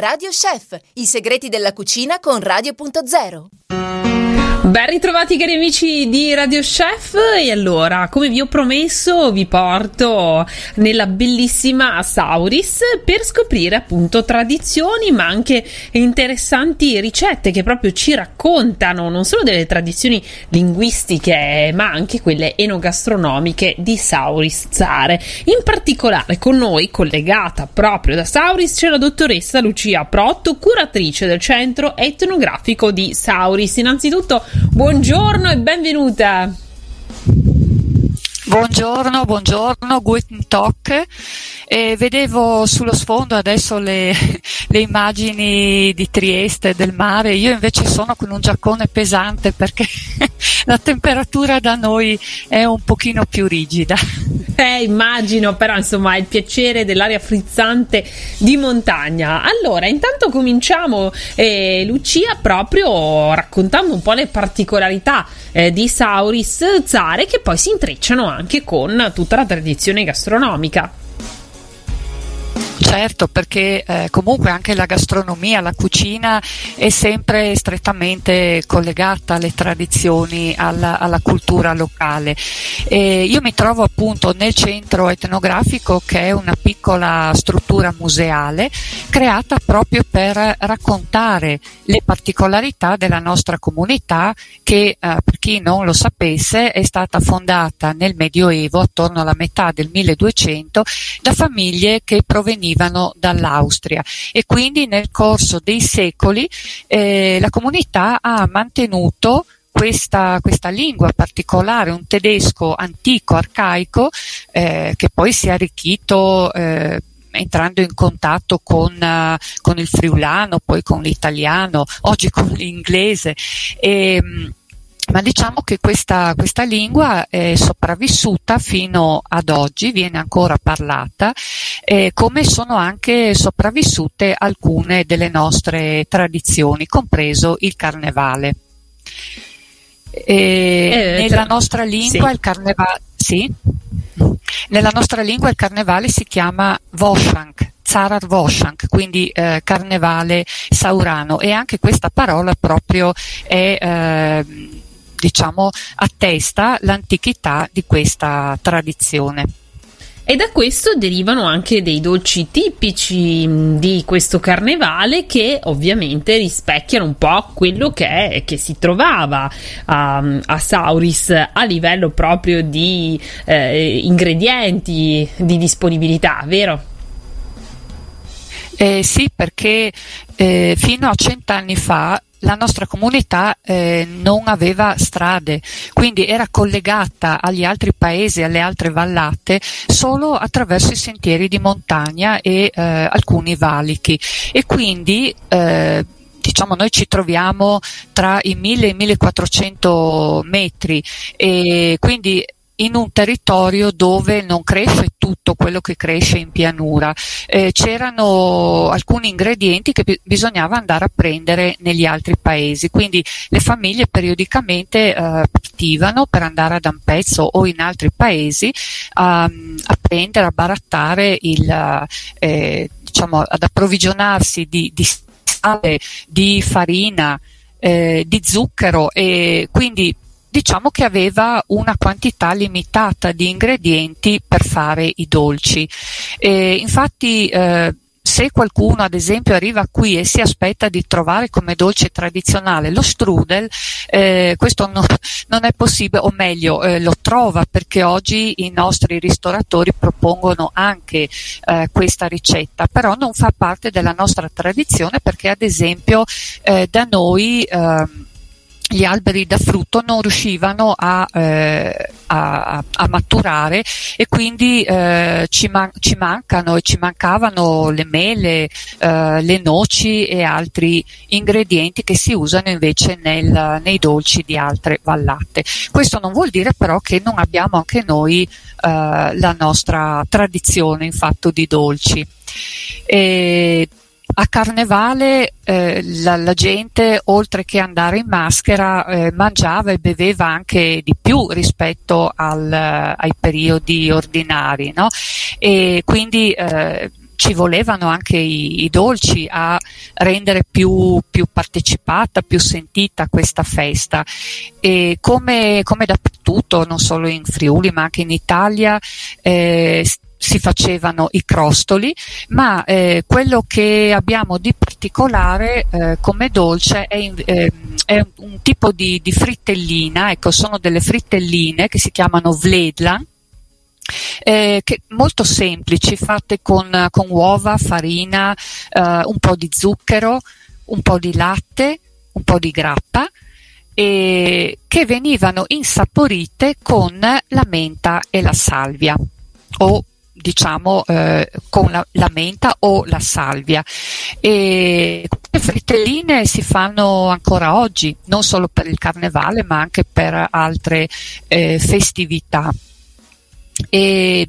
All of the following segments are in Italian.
Radio Chef, i segreti della cucina con Radio.0. Ben ritrovati cari amici di Radio Chef e allora, come vi ho promesso, vi porto nella bellissima Sauris per scoprire appunto tradizioni ma anche interessanti ricette che proprio ci raccontano non solo delle tradizioni linguistiche ma anche quelle enogastronomiche di Sauris Zare. In particolare con noi, collegata proprio da Sauris, c'è la dottoressa Lucia Protto, curatrice del centro etnografico di Sauris. Innanzitutto Buongiorno e benvenuta. Buongiorno, buongiorno, Guten Tag. Eh, vedevo sullo sfondo adesso le, le, immagini di Trieste, del mare, io invece sono con un giaccone pesante perché la temperatura da noi è un pochino più rigida. Eh, immagino, però insomma il piacere dell'aria frizzante di montagna. Allora, intanto cominciamo, eh, Lucia, proprio raccontando un po' le particolarità eh, di Sauris Zare che poi si intrecciano anche con tutta la tradizione gastronomica. Certo, perché eh, comunque anche la gastronomia, la cucina è sempre strettamente collegata alle tradizioni, alla, alla cultura locale. E io mi trovo appunto nel centro etnografico che è una piccola struttura museale creata proprio per raccontare le particolarità della nostra comunità che, eh, per chi non lo sapesse, è stata fondata nel Medioevo, attorno alla metà del 1200, da famiglie che provenivano provenivano dall'Austria e quindi nel corso dei secoli eh, la comunità ha mantenuto questa, questa, lingua particolare, un tedesco antico, arcaico, eh, che poi si è arricchito eh, entrando in contatto con, uh, con, il friulano, poi con l'italiano, oggi con l'inglese. E, ma diciamo che questa, questa, lingua è sopravvissuta fino ad oggi, viene ancora parlata, eh, come sono anche sopravvissute alcune delle nostre tradizioni, compreso il carnevale. Eh, nella nostra lingua sì. il carnevale, sì? Nella nostra lingua il carnevale si chiama Voshank, Zarar Voshank, quindi eh, carnevale saurano e anche questa parola proprio è eh, diciamo, attesta l'antichità di questa tradizione. E da questo derivano anche dei dolci tipici di questo carnevale che ovviamente rispecchiano un po' quello che, è, che si trovava a, a, Sauris a livello proprio di eh, ingredienti, di disponibilità, vero? Eh, sì, perché eh, fino a cent'anni fa la nostra comunità eh, non aveva strade, quindi era collegata agli altri paesi, alle altre vallate, solo attraverso i sentieri di montagna e eh, alcuni valichi. E quindi eh, diciamo noi ci troviamo tra i 1000 e i 1400 metri e quindi in un territorio dove non cresce tutto quello che cresce in pianura. Eh, c'erano alcuni ingredienti che bi- bisognava andare a prendere negli altri paesi, quindi le famiglie periodicamente eh, partivano per andare ad Ampezzo o in altri paesi a, a prendere, a barattare il, eh, diciamo, ad approvvigionarsi di, di sale, di farina, eh, di zucchero e quindi diciamo che aveva una quantità limitata di ingredienti per fare i dolci. E infatti eh, se qualcuno ad esempio arriva qui e si aspetta di trovare come dolce tradizionale lo strudel, eh, questo no, non è possibile, o meglio eh, lo trova perché oggi i nostri ristoratori propongono anche eh, questa ricetta, però non fa parte della nostra tradizione perché ad esempio eh, da noi ehm, gli alberi da frutto non riuscivano a, eh, a, a maturare e quindi eh, ci, man- ci, mancano e ci mancavano le mele, eh, le noci e altri ingredienti che si usano invece nel, nei dolci di altre vallate. Questo non vuol dire però che non abbiamo anche noi eh, la nostra tradizione in fatto di dolci. E a Carnevale eh, la, la, gente, oltre che andare in maschera, eh, mangiava e beveva anche di più rispetto al, ai periodi ordinari, no? E quindi eh, ci volevano anche i, i dolci a rendere più, più, partecipata, più sentita questa festa. E come, come dappertutto, non solo in Friuli ma anche in Italia, eh, si facevano i crostoli, ma eh, quello che abbiamo di particolare eh, come dolce è, eh, è, un tipo di, di, frittellina, ecco, sono delle frittelline che si chiamano vledla, eh, che, molto semplici, fatte con, con uova, farina, eh, un po' di zucchero, un po' di latte, un po' di grappa, e che venivano insaporite con la menta e la salvia o diciamo eh, con la, la, menta o la salvia. E le frittelline si fanno ancora oggi non solo per il carnevale ma anche per altre eh, festività. E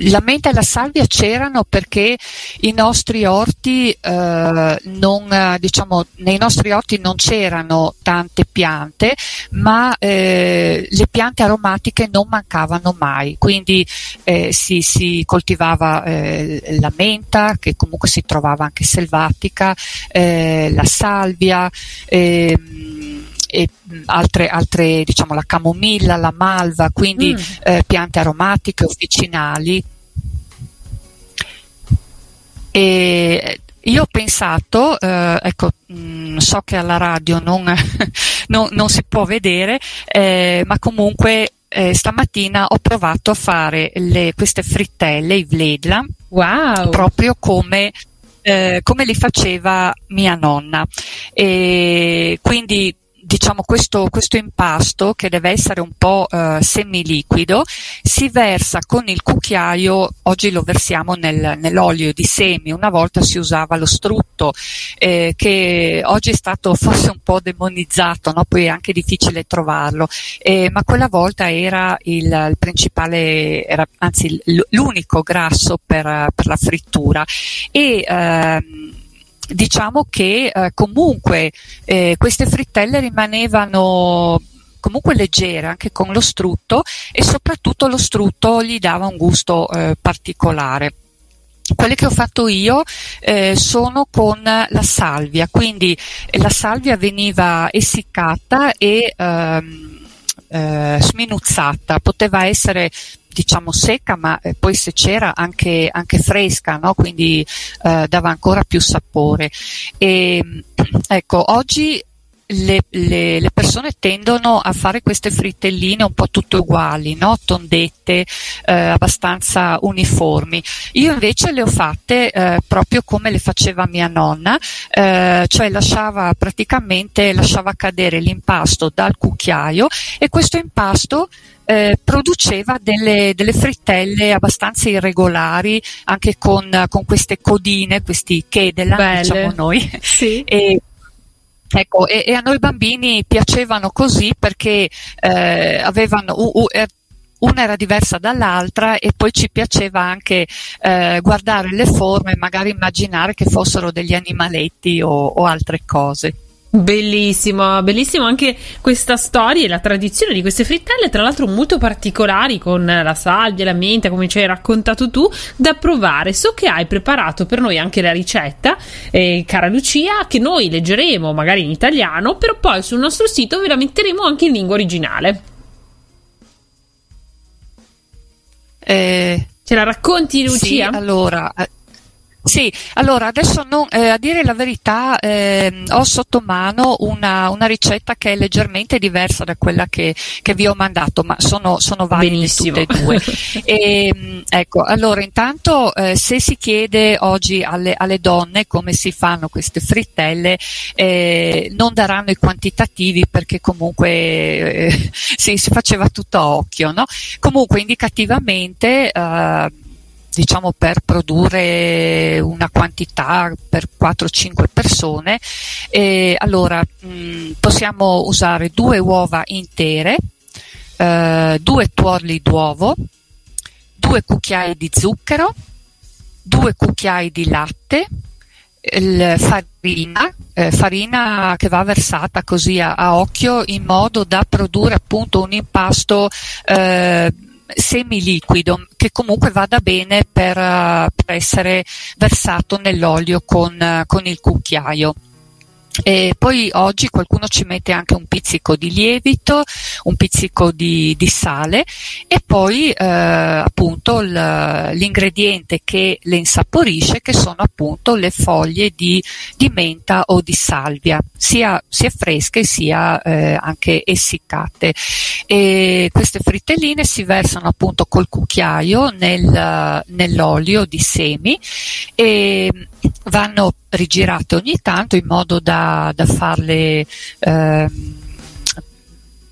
la menta e la salvia c'erano perché i nostri orti eh, non, diciamo, nei nostri orti non c'erano tante piante, ma eh, le piante aromatiche non mancavano mai, quindi eh, si, si, coltivava eh, la menta, che comunque si trovava anche selvatica, eh, la salvia. Ehm, e altre, altre diciamo la camomilla, la malva, quindi mm. eh, piante aromatiche officinali. E io ho pensato, eh, ecco, mh, so che alla radio non, non, non si può vedere, eh, ma comunque eh, stamattina ho provato a fare le, queste frittelle, i vledla, wow. proprio come, eh, come li faceva mia nonna. E quindi diciamo questo, questo, impasto che deve essere un po' eh, semiliquido si versa con il cucchiaio, oggi lo versiamo nel, nell'olio di semi, una volta si usava lo strutto eh, che oggi è stato forse un po' demonizzato, no? poi è anche difficile trovarlo, eh, ma quella volta era il, il principale, era, anzi l'unico grasso per, per la frittura. E ehm, diciamo che eh, comunque eh, queste frittelle rimanevano comunque leggere anche con lo strutto e soprattutto lo strutto gli dava un gusto eh, particolare. Quelle che ho fatto io eh, sono con la salvia, quindi la salvia veniva essiccata e ehm, eh, sminuzzata, poteva essere diciamo secca, ma eh, poi se c'era anche, anche fresca, no? quindi eh, dava ancora più sapore. E, ecco, oggi le, le, le, persone tendono a fare queste fritelline un po' tutte uguali, no? tondette, eh, abbastanza uniformi. Io invece le ho fatte eh, proprio come le faceva mia nonna, eh, cioè lasciava praticamente lasciava cadere l'impasto dal cucchiaio e questo impasto eh, produceva delle, delle, frittelle abbastanza irregolari, anche con, con queste codine, questi kedelan, diciamo noi. Sì. E, Ecco, e, e, a noi bambini piacevano così perché eh, avevano, uh, uh, una era diversa dall'altra e poi ci piaceva anche eh, guardare le forme magari immaginare che fossero degli animaletti o, o altre cose. Bellissimo, bellissimo anche questa storia e la tradizione di queste frittelle, tra l'altro molto particolari con la salvia, la menta, come ci hai raccontato tu, da provare. So che hai preparato per noi anche la ricetta, eh, cara Lucia, che noi leggeremo magari in italiano, però poi sul nostro sito ve la metteremo anche in lingua originale. Eh, Ce la racconti Lucia? Sì, allora, eh, sì, allora adesso non, eh, a dire la verità eh, ho sotto mano una, una, ricetta che è leggermente diversa da quella che, che vi ho mandato, ma sono, sono valide tutte e due. e, ehm, ecco, allora intanto eh, se si chiede oggi alle, alle, donne come si fanno queste frittelle, eh, non daranno i quantitativi perché comunque eh, sì, si faceva tutto a occhio, no? Comunque indicativamente eh, diciamo per produrre una quantità per 4-5 persone. E allora mh, mm, possiamo usare due uova intere eh, due tuorli d'uovo due cucchiai di zucchero due cucchiai di latte farina, eh, farina che va versata così a, a, occhio in modo da produrre appunto un impasto eh, semiliquido che comunque vada bene per, per essere versato nell'olio con, con il cucchiaio. E poi oggi qualcuno ci mette anche un pizzico di lievito, un pizzico di, di sale e poi eh, appunto l, l'ingrediente che le insaporisce che sono appunto le foglie di, di menta o di salvia, sia, sia fresche sia eh, anche essiccate. E queste frittelline si versano appunto col cucchiaio nel, nell'olio di semi e vanno rigirate ogni tanto in modo da, da farle eh,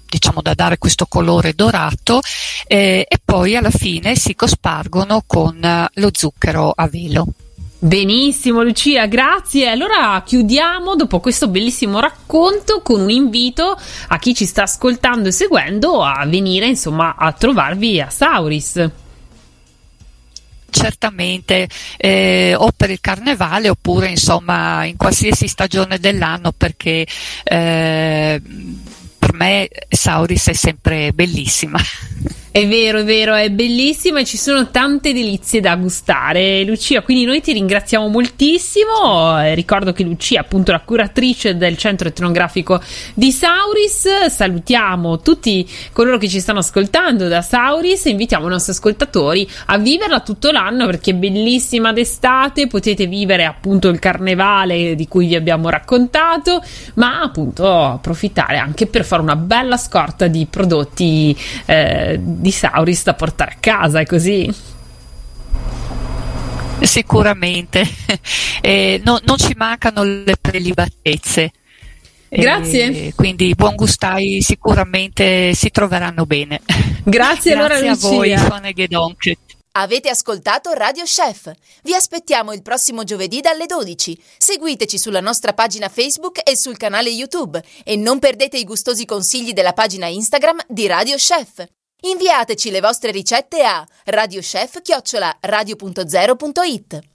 diciamo da dare questo colore dorato eh, e poi alla fine si cospargono con lo zucchero a velo. Benissimo Lucia, grazie. Allora chiudiamo dopo questo bellissimo racconto con un invito a chi ci sta ascoltando e seguendo a venire insomma a trovarvi a Sauris certamente eh, o per il carnevale oppure insomma in qualsiasi stagione dell'anno perché eh, per me Sauris è sempre bellissima. È vero, è vero, è bellissima e ci sono tante delizie da gustare. Lucia, quindi noi ti ringraziamo moltissimo. Eh, ricordo che Lucia è appunto la curatrice del centro etnografico di Sauris. Salutiamo tutti coloro che ci stanno ascoltando da Sauris e invitiamo i nostri ascoltatori a viverla tutto l'anno perché è bellissima d'estate. Potete vivere appunto il carnevale di cui vi abbiamo raccontato, ma appunto approfittare anche per fare una bella scorta di prodotti. Eh, di Sauris da portare a casa, è così? Sicuramente, eh, no, non ci mancano le prelibatezze. Grazie. Eh, quindi buon gustai sicuramente si troveranno bene. Grazie, allora Grazie a voi, Avete ascoltato Radio Chef. Vi aspettiamo il prossimo giovedì dalle 12. Seguiteci sulla nostra pagina Facebook e sul canale YouTube e non perdete i gustosi consigli della pagina Instagram di Radio Chef. Inviateci le vostre ricette a radiochef-radio.0.it